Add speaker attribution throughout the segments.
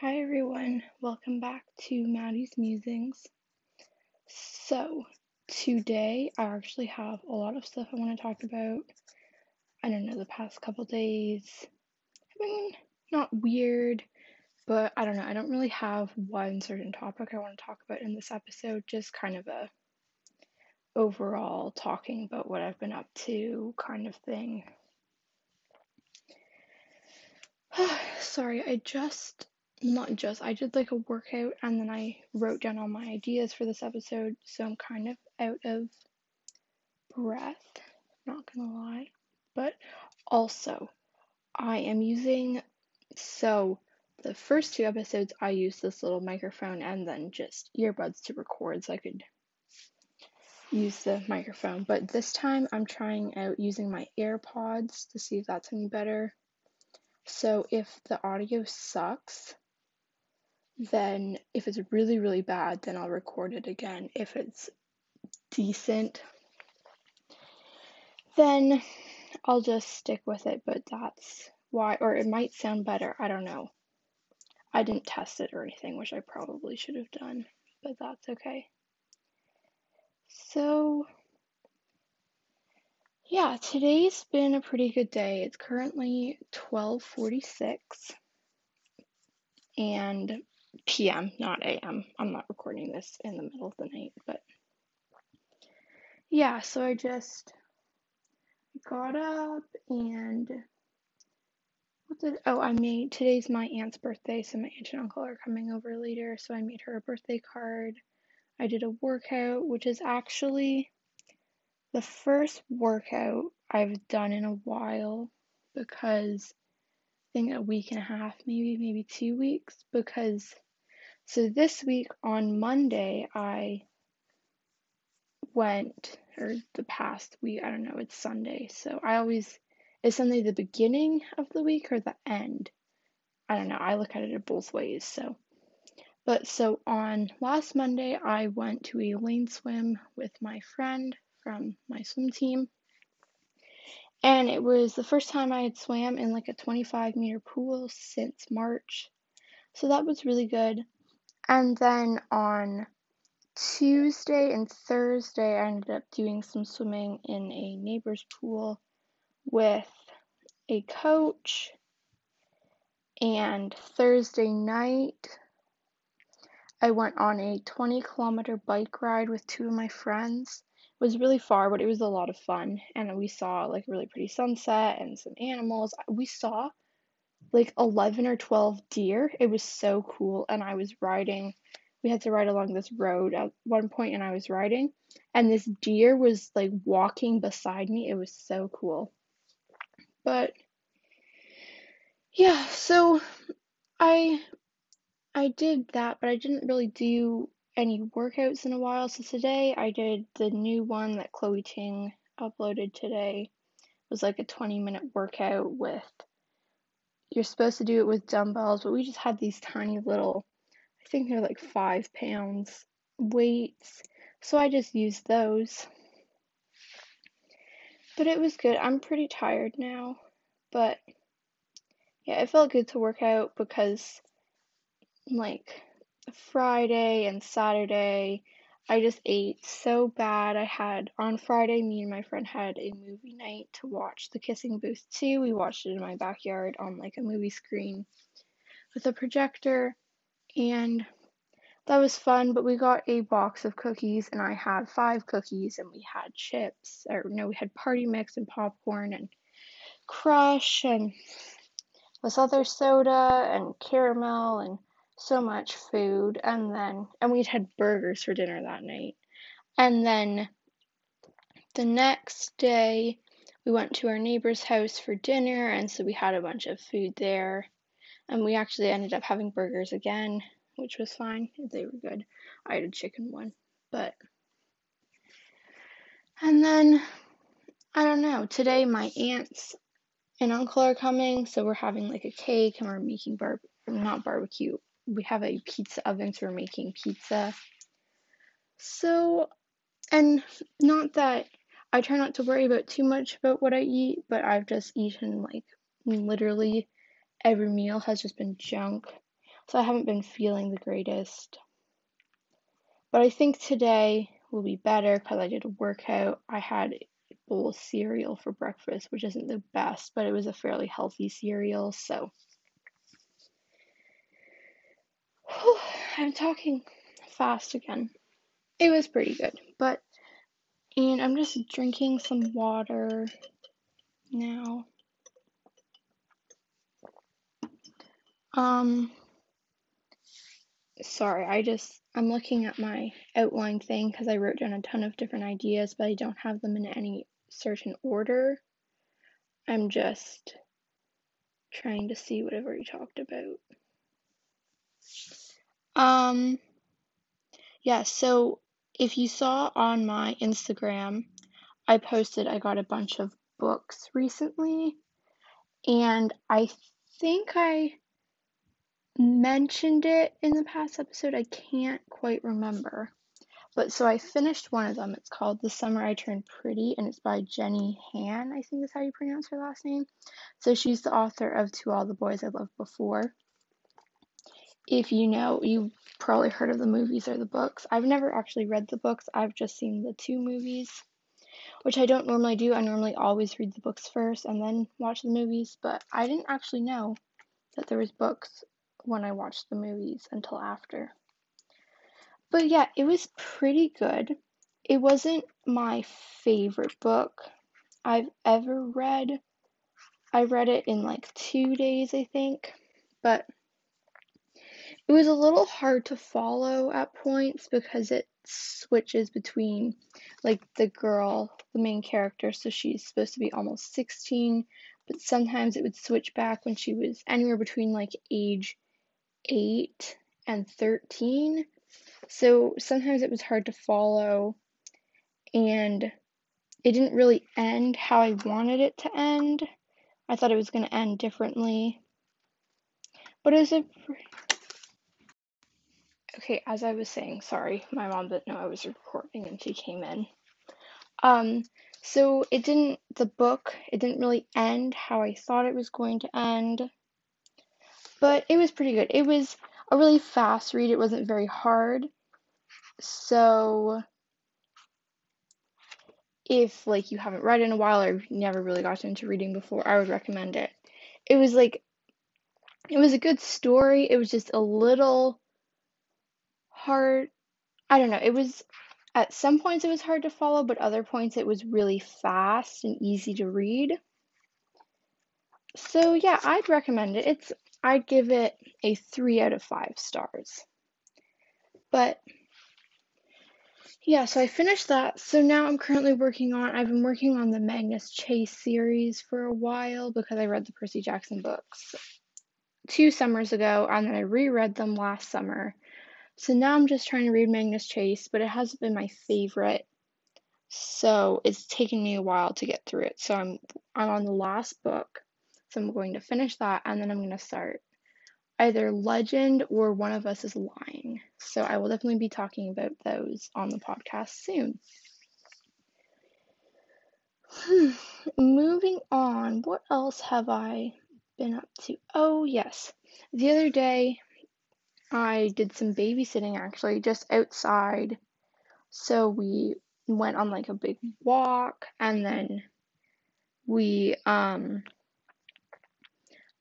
Speaker 1: Hi everyone, welcome back to Maddie's Musings. So, today I actually have a lot of stuff I want to talk about. I don't know, the past couple days have been not weird, but I don't know, I don't really have one certain topic I want to talk about in this episode, just kind of a overall talking about what I've been up to kind of thing. Sorry, I just not just I did like a workout and then I wrote down all my ideas for this episode, so I'm kind of out of breath, not gonna lie. But also, I am using so the first two episodes I used this little microphone and then just earbuds to record so I could use the microphone. But this time I'm trying out using my AirPods to see if that's any better. So if the audio sucks, then if it's really, really bad, then I'll record it again. If it's decent, then I'll just stick with it, but that's why, or it might sound better. I don't know. I didn't test it or anything, which I probably should have done, but that's okay. So, yeah, today's been a pretty good day. It's currently 12:46 and p.m., not a.m. I'm not recording this in the middle of the night, but yeah, so I just got up and what did oh I made today's my aunt's birthday, so my aunt and uncle are coming over later, so I made her a birthday card. I did a workout, which is actually the first workout I've done in a while because I think a week and a half, maybe, maybe two weeks, because so this week on Monday, I went, or the past week, I don't know, it's Sunday. So I always, is Sunday the beginning of the week or the end? I don't know. I look at it both ways. So, but so on last Monday, I went to a lane swim with my friend from my swim team. And it was the first time I had swam in like a 25 meter pool since March. So that was really good. And then on Tuesday and Thursday, I ended up doing some swimming in a neighbor's pool with a coach. And Thursday night, I went on a 20 kilometer bike ride with two of my friends. It was really far, but it was a lot of fun. And we saw like a really pretty sunset and some animals. We saw like 11 or 12 deer. It was so cool. And I was riding, we had to ride along this road at one point, and I was riding, and this deer was like walking beside me. It was so cool. But yeah, so I I did that, but I didn't really do any workouts in a while. So today I did the new one that Chloe Ting uploaded today. It was like a 20 minute workout with you're supposed to do it with dumbbells, but we just had these tiny little, I think they're like five pounds weights. So I just used those. But it was good. I'm pretty tired now. But yeah, it felt good to work out because like Friday and Saturday I just ate so bad. I had on Friday, me and my friend had a movie night to watch The Kissing Booth 2. We watched it in my backyard on like a movie screen with a projector, and that was fun. But we got a box of cookies, and I had five cookies, and we had chips, or no, we had party mix and popcorn and crush and this other soda and caramel and so much food and then and we'd had burgers for dinner that night. And then the next day we went to our neighbor's house for dinner and so we had a bunch of food there. And we actually ended up having burgers again, which was fine. They were good. I had a chicken one, but and then I don't know. Today my aunts and uncle are coming, so we're having like a cake and we're making bar not barbecue, we have a pizza oven, so we're making pizza. So, and not that I try not to worry about too much about what I eat, but I've just eaten like literally every meal has just been junk. so I haven't been feeling the greatest. But I think today will be better because I did a workout. I had a bowl of cereal for breakfast, which isn't the best, but it was a fairly healthy cereal, so. I'm talking fast again. It was pretty good, but. And I'm just drinking some water now. Um, sorry, I just, I'm looking at my outline thing because I wrote down a ton of different ideas, but I don't have them in any certain order. I'm just trying to see what I've already talked about. Um, yeah, so if you saw on my Instagram, I posted I got a bunch of books recently, and I think I mentioned it in the past episode. I can't quite remember. But so I finished one of them. It's called The Summer I Turned Pretty, and it's by Jenny Han, I think is how you pronounce her last name. So she's the author of To All the Boys I Loved Before. If you know, you probably heard of the movies or the books. I've never actually read the books, I've just seen the two movies, which I don't normally do. I normally always read the books first and then watch the movies, but I didn't actually know that there was books when I watched the movies until after. But yeah, it was pretty good. It wasn't my favorite book I've ever read. I read it in like two days, I think, but it was a little hard to follow at points because it switches between like the girl, the main character, so she's supposed to be almost 16, but sometimes it would switch back when she was anywhere between like age 8 and 13. So sometimes it was hard to follow and it didn't really end how I wanted it to end. I thought it was going to end differently. But it was a. Okay, as I was saying, sorry, my mom didn't know I was recording and she came in. Um, so it didn't, the book, it didn't really end how I thought it was going to end. But it was pretty good. It was a really fast read, it wasn't very hard. So if like you haven't read in a while or never really gotten into reading before, I would recommend it. It was like it was a good story. It was just a little hard. I don't know. It was at some points it was hard to follow, but other points it was really fast and easy to read. So yeah, I'd recommend it. It's I'd give it a 3 out of 5 stars. But yeah, so I finished that. So now I'm currently working on, I've been working on the Magnus Chase series for a while because I read the Percy Jackson books two summers ago and then I reread them last summer. So now I'm just trying to read Magnus Chase, but it hasn't been my favorite. So it's taken me a while to get through it. So I'm I'm on the last book. So I'm going to finish that and then I'm going to start either legend or one of us is lying. So I will definitely be talking about those on the podcast soon. Hmm. Moving on, what else have I been up to? Oh, yes. The other day, I did some babysitting actually, just outside. So we went on like a big walk and then we um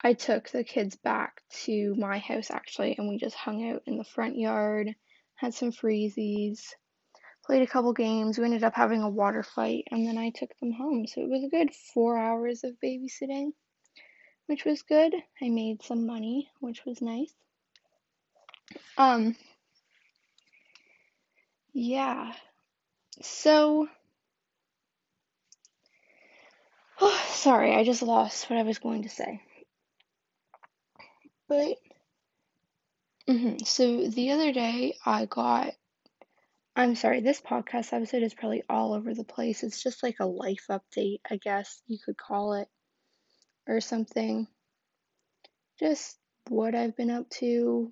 Speaker 1: I took the kids back to my house actually, and we just hung out in the front yard, had some freezies, played a couple games. We ended up having a water fight, and then I took them home. So it was a good four hours of babysitting, which was good. I made some money, which was nice. Um, yeah. So, oh, sorry, I just lost what I was going to say. But hmm so the other day I got I'm sorry, this podcast episode is probably all over the place. It's just like a life update, I guess you could call it, or something. Just what I've been up to,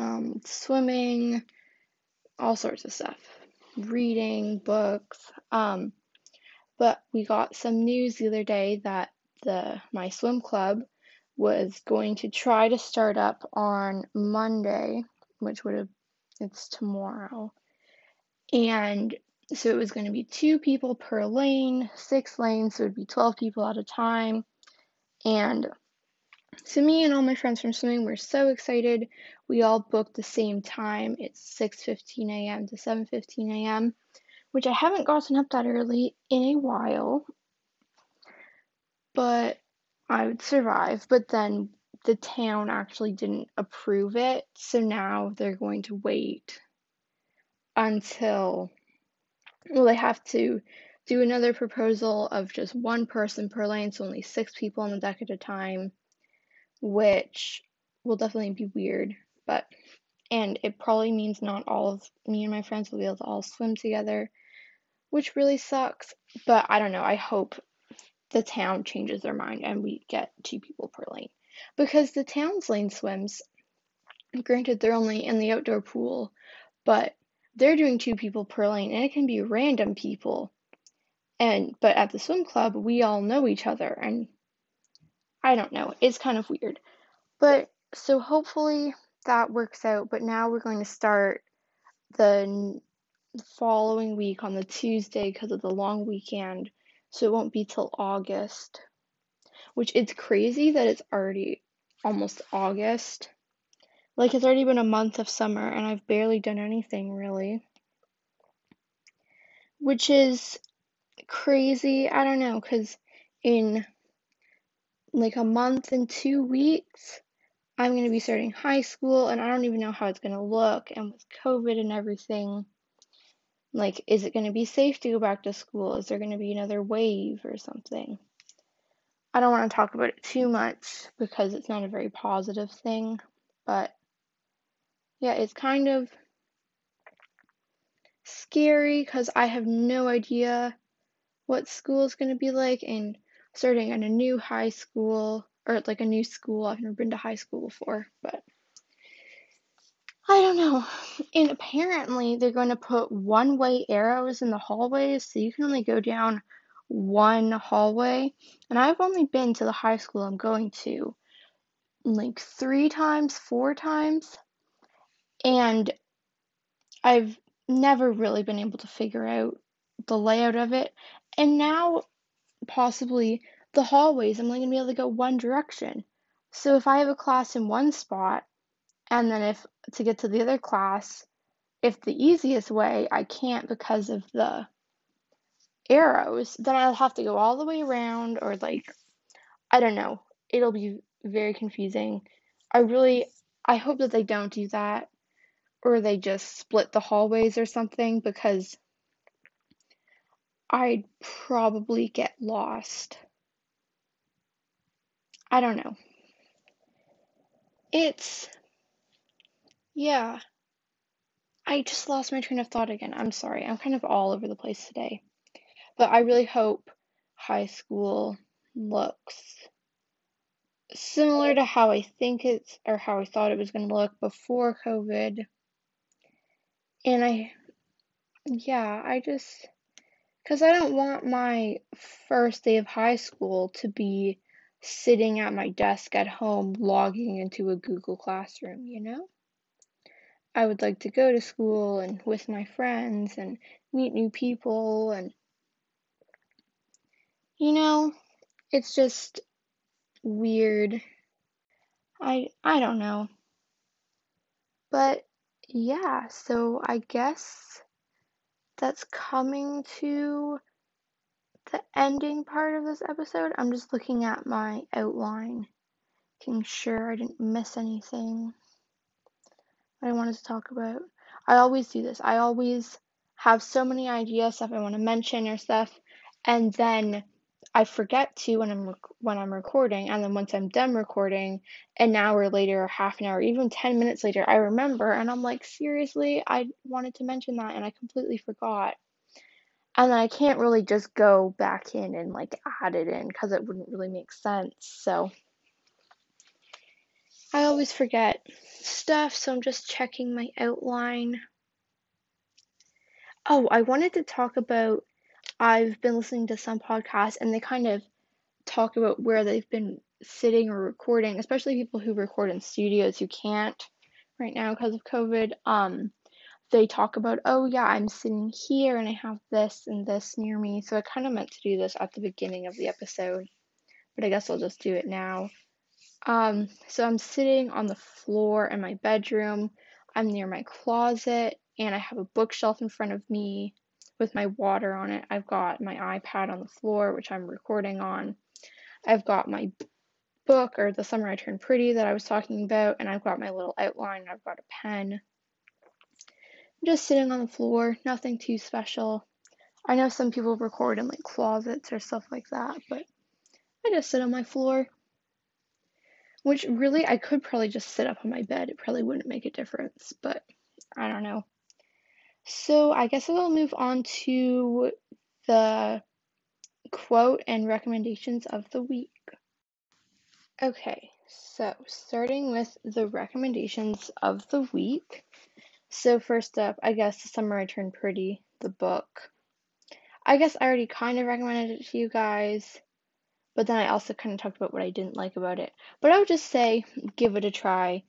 Speaker 1: um, swimming, all sorts of stuff, reading, books. Um, but we got some news the other day that the my swim club was going to try to start up on Monday, which would have, it's tomorrow. And so it was going to be two people per lane, six lanes, so it would be 12 people at a time. And so me and all my friends from swimming were so excited. We all booked the same time. It's 6:15 a.m. to 7:15 a.m., which I haven't gotten up that early in a while. But I would survive. But then the town actually didn't approve it, so now they're going to wait until well they have to do another proposal of just one person per lane, so only six people on the deck at a time, which will definitely be weird, but and it probably means not all of me and my friends will be able to all swim together, which really sucks. But I don't know. I hope the town changes their mind and we get two people per lane. Because the town's lane swims, granted, they're only in the outdoor pool, but they're doing two people per lane and it can be random people. And but at the swim club, we all know each other and I don't know. It's kind of weird. But so hopefully that works out. But now we're going to start the following week on the Tuesday because of the long weekend. So it won't be till August. Which it's crazy that it's already almost August. Like it's already been a month of summer and I've barely done anything really. Which is crazy. I don't know cuz in like a month and 2 weeks I'm going to be starting high school and I don't even know how it's going to look and with COVID and everything like is it going to be safe to go back to school? Is there going to be another wave or something? I don't want to talk about it too much because it's not a very positive thing, but yeah, it's kind of scary because I have no idea what school is going to be like and starting in a new high school or like a new school. I've never been to high school before, but I don't know. And apparently they're going to put one-way arrows in the hallways so you can only go down one hallway. And I've only been to the high school I'm going to like three times, four times. And I've never really been able to figure out the layout of it. And now, possibly, the hallways, I'm only going to be able to go one direction. So if I have a class in one spot, and then if to get to the other class, if the easiest way I can't because of the arrows, then I'll have to go all the way around or like I don't know. It'll be very confusing. I really I hope that they don't do that or they just split the hallways or something because I'd probably get lost. I don't know. It's yeah. I just lost my train of thought again. I'm sorry. I'm kind of all over the place today. But I really hope high school looks similar to how I think it's or how I thought it was going to look before COVID. And I, yeah, I just, because I don't want my first day of high school to be sitting at my desk at home logging into a Google Classroom, you know? I would like to go to school and with my friends and meet new people and you know, it's just weird. I I don't know. But yeah, so I guess that's coming to the ending part of this episode. I'm just looking at my outline, making sure I didn't miss anything I wanted to talk about. I always do this. I always have so many ideas, stuff I want to mention or stuff, and then I forget to when I'm when I'm recording, and then once I'm done recording, an hour later, or half an hour, even ten minutes later, I remember, and I'm like, seriously, I wanted to mention that, and I completely forgot. And then I can't really just go back in and like add it in because it wouldn't really make sense. So I always forget stuff, so I'm just checking my outline. Oh, I wanted to talk about I've been listening to some podcasts and they kind of talk about where they've been sitting or recording, especially people who record in studios who can't right now because of COVID. Um, they talk about, oh yeah, I'm sitting here and I have this and this near me. So I kind of meant to do this at the beginning of the episode, but I guess I'll just do it now. Um, so I'm sitting on the floor in my bedroom. I'm near my closet and I have a bookshelf in front of me with my water on it. I've got my iPad on the floor, which I'm recording on. I've got my book or The Summer I Turned Pretty that I was talking about, and I've got my little outline. I've got a pen. I'm just sitting on the floor, nothing too special. I know some people record in like closets or stuff like that, but I just sit on my floor. Which really, I could probably just sit up on my bed. It probably wouldn't make a difference, but I don't know. So I guess I'll move on to the quote and recommendations of the week. Okay, so starting with the recommendations of the week. So, first up, I guess The Summer I Turned Pretty, the book. I guess I already kind of recommended it to you guys, but then I also kind of talked about what I didn't like about it. But I would just say give it a try.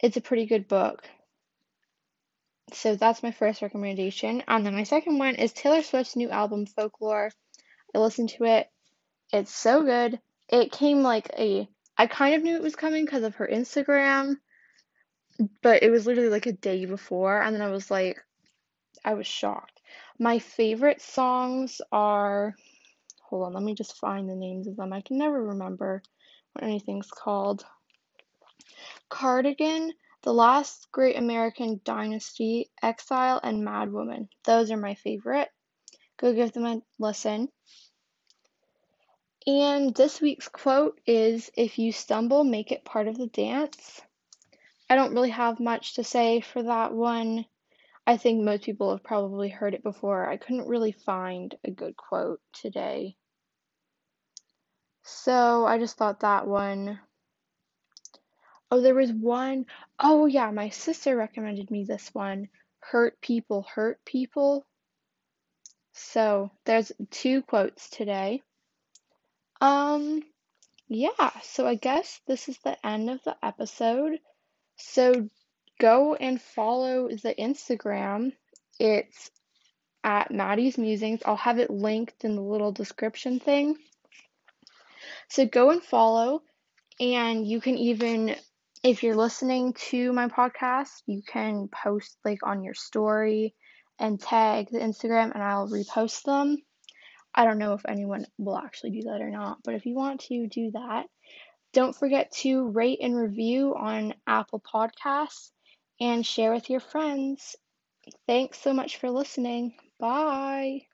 Speaker 1: It's a pretty good book. So that's my first recommendation. And then my second one is Taylor Swift's new album, Folklore. I listened to it. It's so good. It came like a. I kind of knew it was coming because of her Instagram but it was literally like a day before, and then I was like, I was shocked. My favorite songs are, hold on, let me just find the names of them. I can never remember what anything's called. Cardigan, The Last Great American Dynasty, Exile, and Mad Woman. Those are my favorite. Go give them a listen. And this week's quote is If you stumble, make it part of the dance. I don't really have much to say for that one. I think most people have probably heard it before. I couldn't really find a good quote today. So I just thought that one. Oh, there was one. Oh, yeah, my sister recommended me this one. Hurt people, hurt people. So there's two quotes today. Um, yeah, so I guess this is the end of the episode. So go and follow the Instagram. It's at Maddie's Musings. I'll have it linked in the little description thing. So go and follow, and you can even, if you're listening to my podcast, you can post like on your story and tag the Instagram, and I'll repost them. I don't know if anyone will actually do that or not, but if you want to do that, don't forget to rate and review on Apple Podcasts and share with your friends. Thanks so much for listening. Bye.